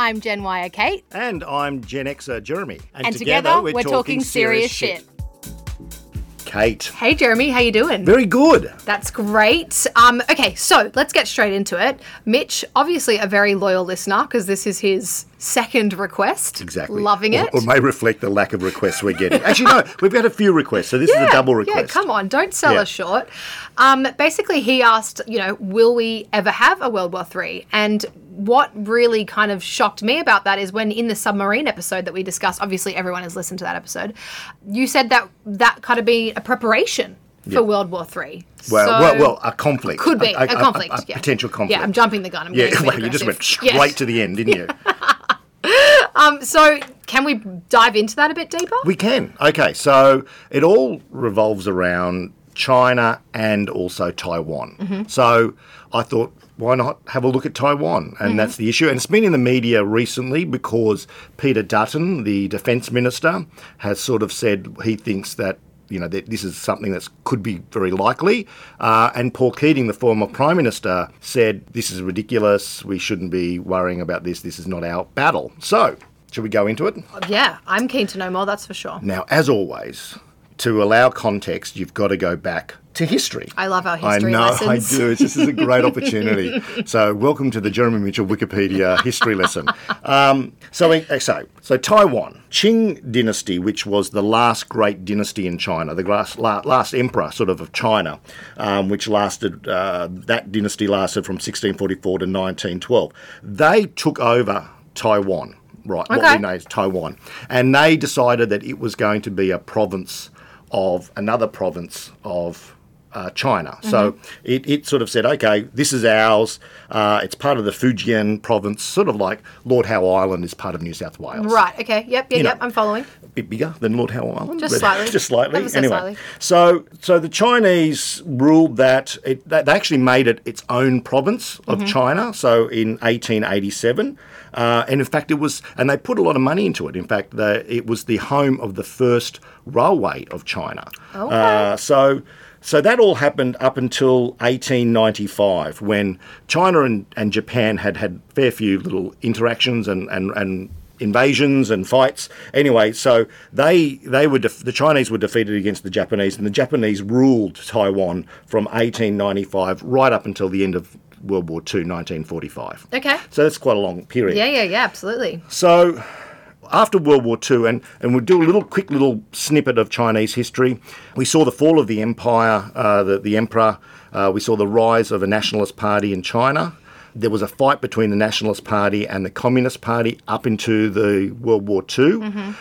I'm Gen Y Kate. And I'm Gen Xer Jeremy. And, together, we're, talking, serious shit. Kate. Hey Jeremy, how you doing? Very good. That's great. Um, okay, so let's get straight into it. Mitch, obviously a very loyal listener because this is his second request. Exactly. Loving Or, it. or may reflect the lack of requests we're getting. Actually, no, we've got a few requests, so this is a double request. Yeah, come on, don't sell Yeah. us short. Um, basically, he asked, you know, will we ever have a World War Three? And what really kind of shocked me about that is when in the submarine episode that we discussed, obviously everyone has listened to that episode, you said that that kind of be a preparation for Yeah. World War Three. Well, So- well, well, a conflict. could be a, conflict, A, yeah. potential conflict. Yeah, I'm jumping the gun. I'm Yeah, a well, you just went straight Yeah. to the end, didn't you? Um, so can we dive into that a bit deeper? We can. Okay, so it all revolves around China and also Taiwan. Mm-hmm. So I thought, why not have a look at Taiwan? And Mm-hmm. that's the issue. And it's been in the media recently because Peter Dutton, the defence minister, has sort of said he thinks that. You know, that this is something that could be very likely. Uh, and Paul Keating, the former Prime Minister, said, This is ridiculous. We shouldn't be worrying about this. This is not our battle. So, should we go into it? yeah, I'm keen to know more. That's for sure. Now, as always, to allow context, you've got to go back to history. I love our history I know, lessons. I do. This is a great opportunity. So, welcome to the Jeremy Mitchell Wikipedia history lesson. Um, so, eh, so, so Taiwan, Qing dynasty, which was the last great dynasty in China, the last, last emperor sort of of China, um, which lasted, uh, that dynasty lasted from 1644 to 1912. They took over Taiwan, right? What Okay. we know as Taiwan. And they decided that it was going to be a province of another province of uh, China. So Mm-hmm. it, it sort of said, okay, this is ours. Uh, it's part of the Fujian province, sort of like Lord Howe Island is part of New South Wales. Right. Okay. Yep. Yep. You know. yep. I'm following. A bit bigger than Lord Howe Island. Just slightly. just slightly. So anyway, slightly. so so the Chinese ruled that it, they they actually made it its own province of Mm-hmm. China. So in 1887, uh, and in fact it was, and they put a lot of money into it. In fact, the, it was the home of the first railway of China. Okay. Uh, so. So that all happened up until 1895 when China and, and Japan had had fair few little interactions and, and, and invasions and fights. Anyway, so they they were def- the Chinese were defeated against the Japanese, and the Japanese ruled Taiwan from 1895 right up until the end of World War II, 1945. Okay. So that's quite a long period. Yeah. Yeah. Yeah. Absolutely. So after World War II, and, and we'll do a little quick little snippet of Chinese history. We saw the fall of the empire, uh, the, the emperor. Uh, we saw the rise of a nationalist party in China. There was a fight between the Nationalist Party and the Communist Party up into the World War II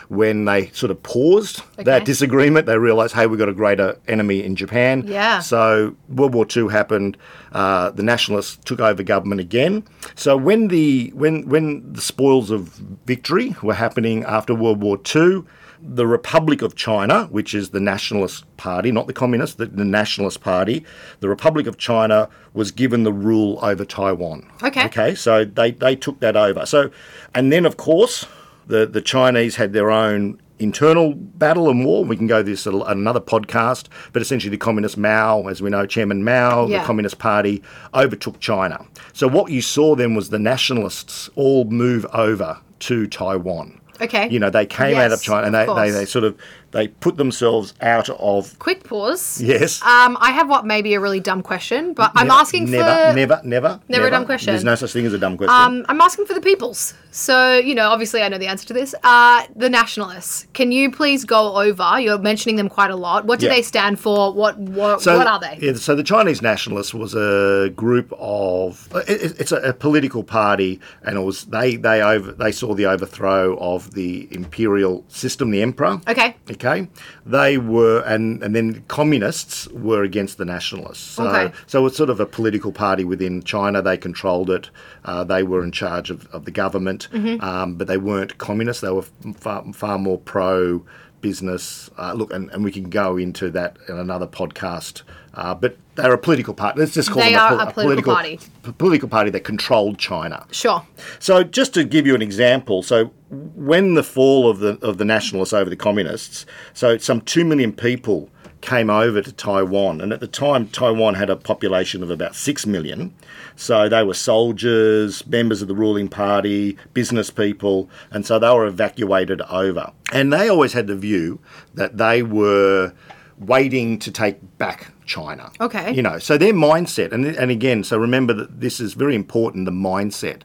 when they sort of paused Okay. that disagreement. They realised, hey, we've got a greater enemy in Japan. Yeah. So World War II happened. Uh, the nationalists took over government again. So when the when when the spoils of victory were happening after World War II, the Republic of China, which is the nationalist party, not the communist, the, the nationalist party, the Republic of China was given the rule over Taiwan. Okay. Okay. So they they took that over. So, and then of course the the Chinese had their own internal battle and war. We can go this at another podcast, but essentially the communist Mao, as we know, Chairman Mao, Yeah. the Communist Party overtook China. So what you saw then was the nationalists all move over to Taiwan. Okay. You know, they came out of China and they, they, they sort of they put themselves out of Quick pause. yes. Um, I have what may be a really dumb question, but I'm Never- asking never, for never, never, Never never a dumb question. There's no such thing as a dumb question. Um, I'm asking for the peoples. So, you know, obviously I know the answer to this. Uh, the nationalists. Can you please go over? You're mentioning them quite a lot. What do Yeah. they stand for? What what, So, what are they? Yeah, so the Chinese Nationalists was a group of it- it's a, a political party, and it was they they over they saw the overthrow of the imperial system, the emperor. Okay. Okay, they were, and and then communists were against the nationalists. So, Okay. so it's sort of a political party within China. They controlled it. Uh, they were in charge of, of the government, Mm-hmm. um, but they weren't communists. They were far, far more pro business. Uh, look, and, and we can go into that in another podcast. Uh, but they're a political party. Let's just call They them are pol- a political party. p- political party that controlled China. Sure. So just to give you an example, so when the fall of the of the nationalists over the communists, so some two million people came over to Taiwan. And at the time, Taiwan had a population of about 6 million. So they were soldiers, members of the ruling party, business people, and so they were evacuated over. And they always had the view that they were waiting to take back China. Okay. You know, so their mindset, and, and again, so remember that this is very important the mindset.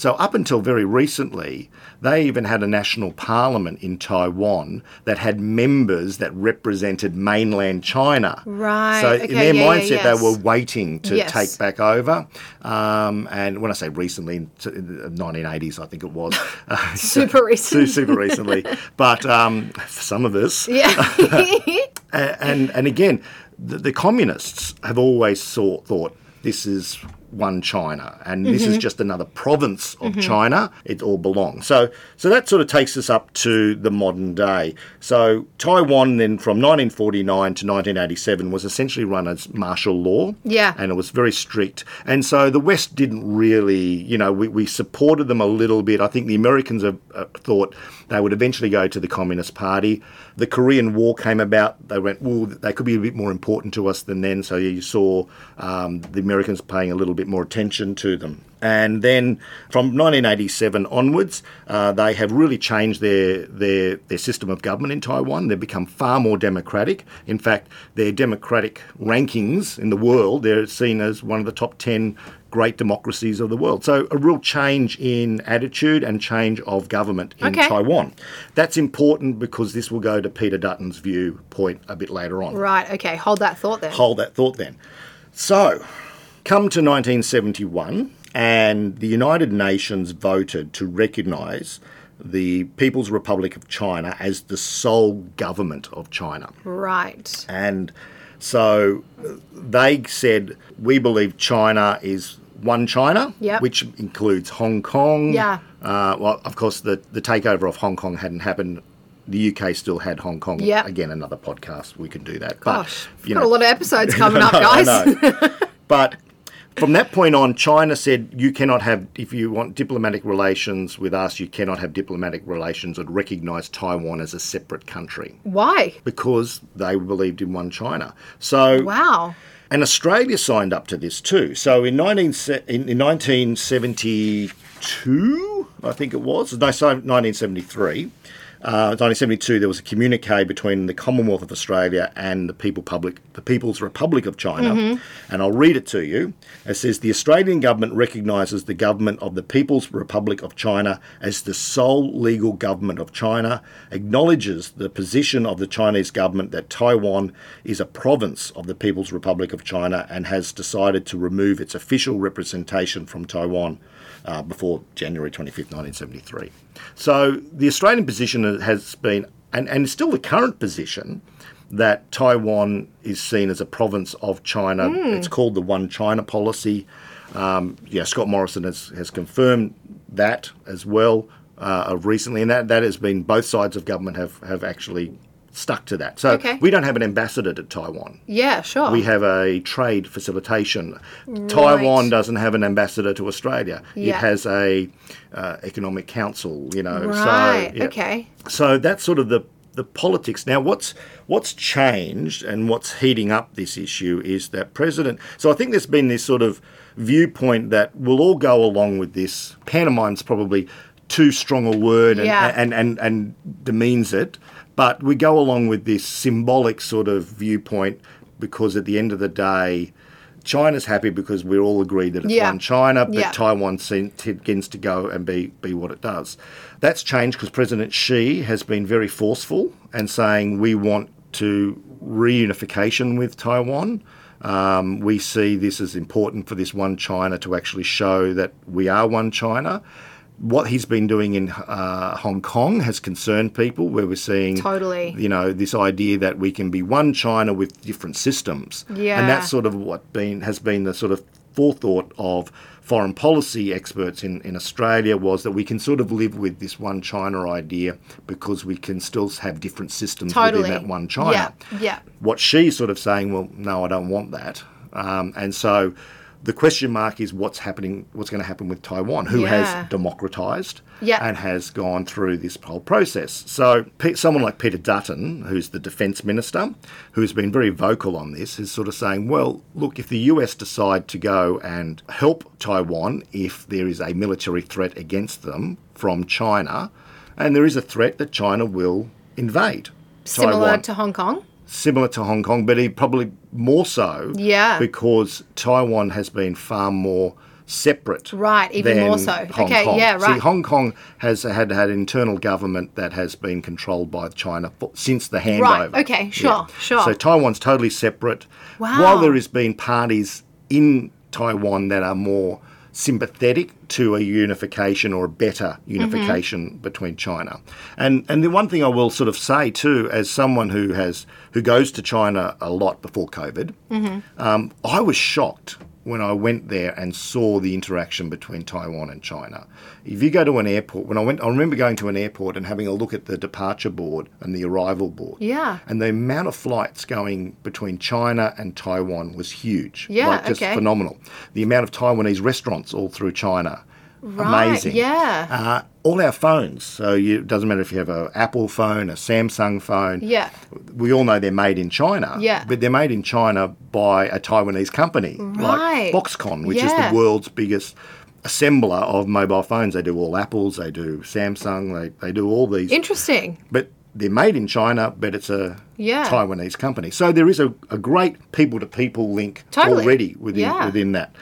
So, up until very recently, they even had a national parliament in Taiwan that had members that represented mainland China. Right, So, okay, in their yeah, yeah, mindset, yes. they were waiting to Yes. take back over. Um, and when I say recently, in t- the 1980s, I think it was. Uh, Super recent. super recently. But um, for some of us, Yeah. a- and and again, the, the communists have always saw, thought this is one China, and this Mm-hmm. is just another province of China. It all belongs. So, so that sort of takes us up to the modern day. So, Taiwan then from 1949 to 1987 was essentially run as martial law. Yeah. and it was very strict. And so the West didn't really, you know, we, we supported them a little bit. I think the Americans have, uh, thought they would eventually go to the Communist Party. The Korean War came about. They went, well, they could be a bit more important to us than then. So you saw um, the Americans paying a little bit more attention to them. And then from 1987 onwards, uh, they have really changed their, their their system of government in Taiwan. They've become far more democratic. In fact, their democratic rankings in the world, they're seen as one of the top 10 great democracies of the world. So a real change in attitude and change of government in Okay. Taiwan. That's important because this will go to Peter Dutton's viewpoint a bit later on right. Okay. Hold that thought then. hold that thought then. So, come to 1971, and the United Nations voted to recognise the People's Republic of China as the sole government of China. Right. And so they said, we believe China is one China, Yep. which includes Hong Kong. Yeah. Uh, well, of course, the, the takeover of Hong Kong hadn't happened. The UK still had Hong Kong. Yep. Again, another podcast. We can do that. Gosh, but, we've you got a lot of episodes coming up, guys. know. but from that point on, China said you cannot have, if you want diplomatic relations with us, you cannot have diplomatic relations or recognise Taiwan as a separate country Why? because they believed in one China. So, Wow. and Australia signed up to this too. So in 19, in, in 1972, I think it was, no, sorry, 1973. Uh, 1972, there was a communique between the Commonwealth of Australia and the People Public, the People's Republic of China, and I'll read it to you. It says the Australian government recognises the government of the People's Republic of China as the sole legal government of China, acknowledges the position of the Chinese government that Taiwan is a province of the People's Republic of China, and has decided to remove its official representation from Taiwan uh, before January 25th, 1973. So the Australian position has been, and, and still the current position, that Taiwan is seen as a province of China. It's called the One China policy. Um, yeah, Scott Morrison has, has confirmed that as well uh, recently, and that, that has been both sides of government have, have actually stuck to that. So Okay. we don't have an ambassador to Taiwan. Yeah, sure. We have a trade facilitation. Taiwan doesn't have an ambassador to Australia. Yeah. It has a uh, economic council. You know, right. so yeah. Okay. So that's sort of the the politics. Now, what's what's changed and what's heating up this issue is that President. So I think there's been this sort of viewpoint that we'll all go along with this. Pantomime's probably too strong a word and, Yeah. and, and, and demeans it, but we go along with this symbolic sort of viewpoint because at the end of the day, China's happy because we're all agreed that it's Yeah. one China, but Yeah. Taiwan tends to go and be, be what it does. That's changed because President Xi has been very forceful and saying we want to reunification with Taiwan. Um, we see this as important for this one China to actually show that we are one China. What he's been doing in uh, Hong Kong has concerned people, where we're seeing Totally. you know, this idea that we can be one China with different systems. Yeah. And that's sort of what been has been the sort of forethought of foreign policy experts in, in Australia was that we can sort of live with this one China idea because we can still have different systems Totally. within that one China. Yeah. Yeah. What Xi's sort of saying, well, no, I don't want that. Um, and so The question mark is what's happening, what's going to happen with Taiwan, who Yeah. has democratized Yeah. and has gone through this whole process. So, someone like Peter Dutton, who's the defense minister, who's been very vocal on this, is sort of saying, well, look, if the US decide to go and help Taiwan if there is a military threat against them from China, and there is a threat that China will invade. Similar Taiwan to Hong Kong. Similar to Hong Kong, but probably more so. Yeah. Because Taiwan has been far more separate. Right, even more so. Hong Okay, Kong. yeah, See. Hong Kong has had had internal government that has been controlled by China for, since the handover. Right, okay, sure, sure. So Taiwan's totally separate. Wow. While there has been parties in Taiwan that are more sympathetic to a unification or a better unification Mm-hmm. between China. And and the one thing I will sort of say too, as someone who has who goes to China a lot before COVID, Mm-hmm. um, I was shocked when I went there and saw the interaction between Taiwan and China. If you go to an airport, when I went, I remember going to an airport and having a look at the departure board and the arrival board. Yeah. And the amount of flights going between China and Taiwan was huge. Yeah, Like just okay. phenomenal. The amount of Taiwanese restaurants all through China. Right, Amazing. yeah. Uh, all our phones. So you, it doesn't matter if you have an Apple phone, a Samsung phone. Yeah. We all know they're made in China. Yeah. But they're made in China by a Taiwanese company. Right. Like Foxconn, which Yeah. is the world's biggest assembler of mobile phones. They do all Apples, they do Samsung, they, they do all these Interesting. but they're made in China, but it's a Yeah. Taiwanese company. So there is a, a great people to people link Totally. already within Yeah. within that.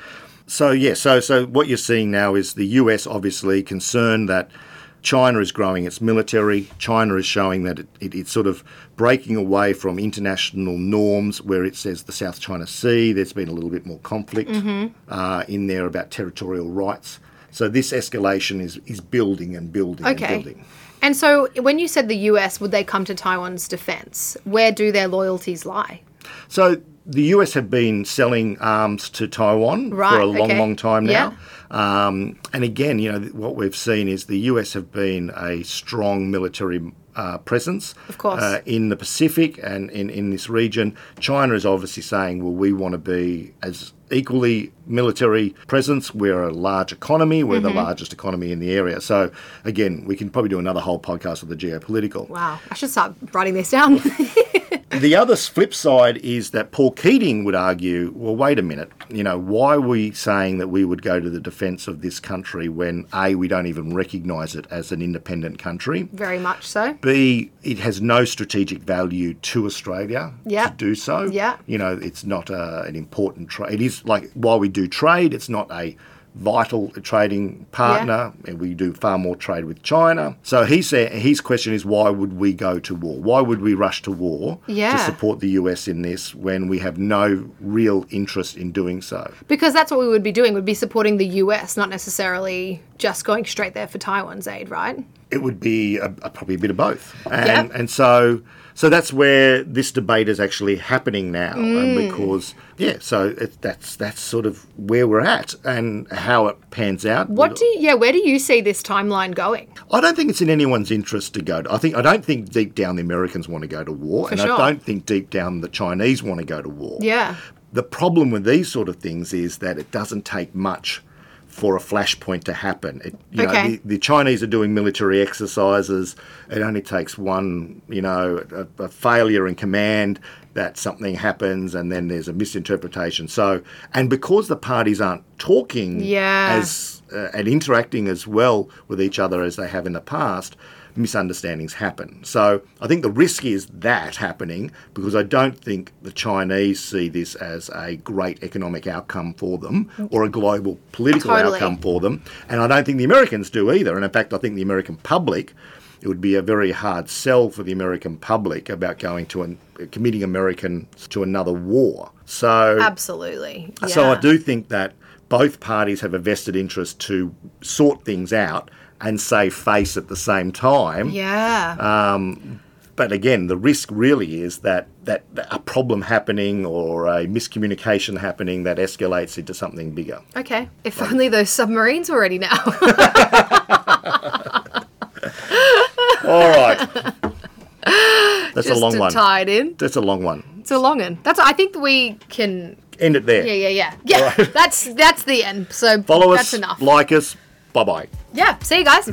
So yeah, so so what you're seeing now is the US obviously concerned that China is growing its military. China is showing that it, it, it's sort of breaking away from international norms where it says the South China Sea. There's been a little bit more conflict Mm-hmm. uh, in there about territorial rights. So this escalation is, is building and building Okay. and building. And so when you said the US, would they come to Taiwan's defense? Where do their loyalties lie? So the US have been selling arms to Taiwan for a long, okay. long time now. Yeah. Um, and again, you know, what we've seen is the US have been a strong military uh, presence Of course. Uh, in the Pacific and in, in this region. China is obviously saying, well, we want to be as equally military presence. We're a large economy. We're Mm-hmm. the largest economy in the area. So again, we can probably do another whole podcast of the geopolitical. Wow, I should start writing this down. The other flip side is that Paul Keating would argue, well, wait a minute, you know, why are we saying that we would go to the defence of this country when A, we don't even recognise it as an independent country, Very much so. B, it has no strategic value to Australia Yeah. to do so. Yeah. You know, it's not a, an important trade. It is like, while we do trade, it's not a vital trading partner and we do far more trade with China. So he said his question is why would we go to war? Why would we rush to war Yeah. to support the US in this when we have no real interest in doing so? Because that's what we would be doing, would be supporting the US, not necessarily just going straight there for Taiwan's aid, right? It would be a, a, probably a bit of both, and Yeah. and so so that's where this debate is actually happening now, and Mm. because yeah, so it, that's that's sort of where we're at and how it pans out. What do you, yeah, where do you see this timeline going? I don't think it's in anyone's interest to go. To, I think I don't think deep down the Americans want to go to war, and sure. I don't think deep down the Chinese want to go to war. Yeah. The problem with these sort of things is that it doesn't take much for a flashpoint to happen. It, you know, the, the Chinese are doing military exercises. It only takes one, you know, a, a failure in command that something happens, and then there's a misinterpretation. So, and because the parties aren't talking Yeah. as uh, and interacting as well with each other as they have in the past, misunderstandings happen. So I think the risk is that happening because I don't think the Chinese see this as a great economic outcome for them or a global political Totally. outcome for them. And I don't think the Americans do either. And in fact, I think the American public, it would be a very hard sell for the American public about going to an, committing Americans to another war. So Absolutely. so I do think that both parties have a vested interest to sort things out and save face at the same time. Yeah. Um, but again, the risk really is that, that a problem happening or a miscommunication happening that escalates into something bigger. okay. If only those submarines were ready now. All right. That's Just a long to one. tie it in. That's a long one. It's a long one. That's. I think we can. End it there. Yeah, yeah, yeah, yeah. Right. That's that's the end. So Follow that's us, enough. like us. Bye bye. yeah. See you guys.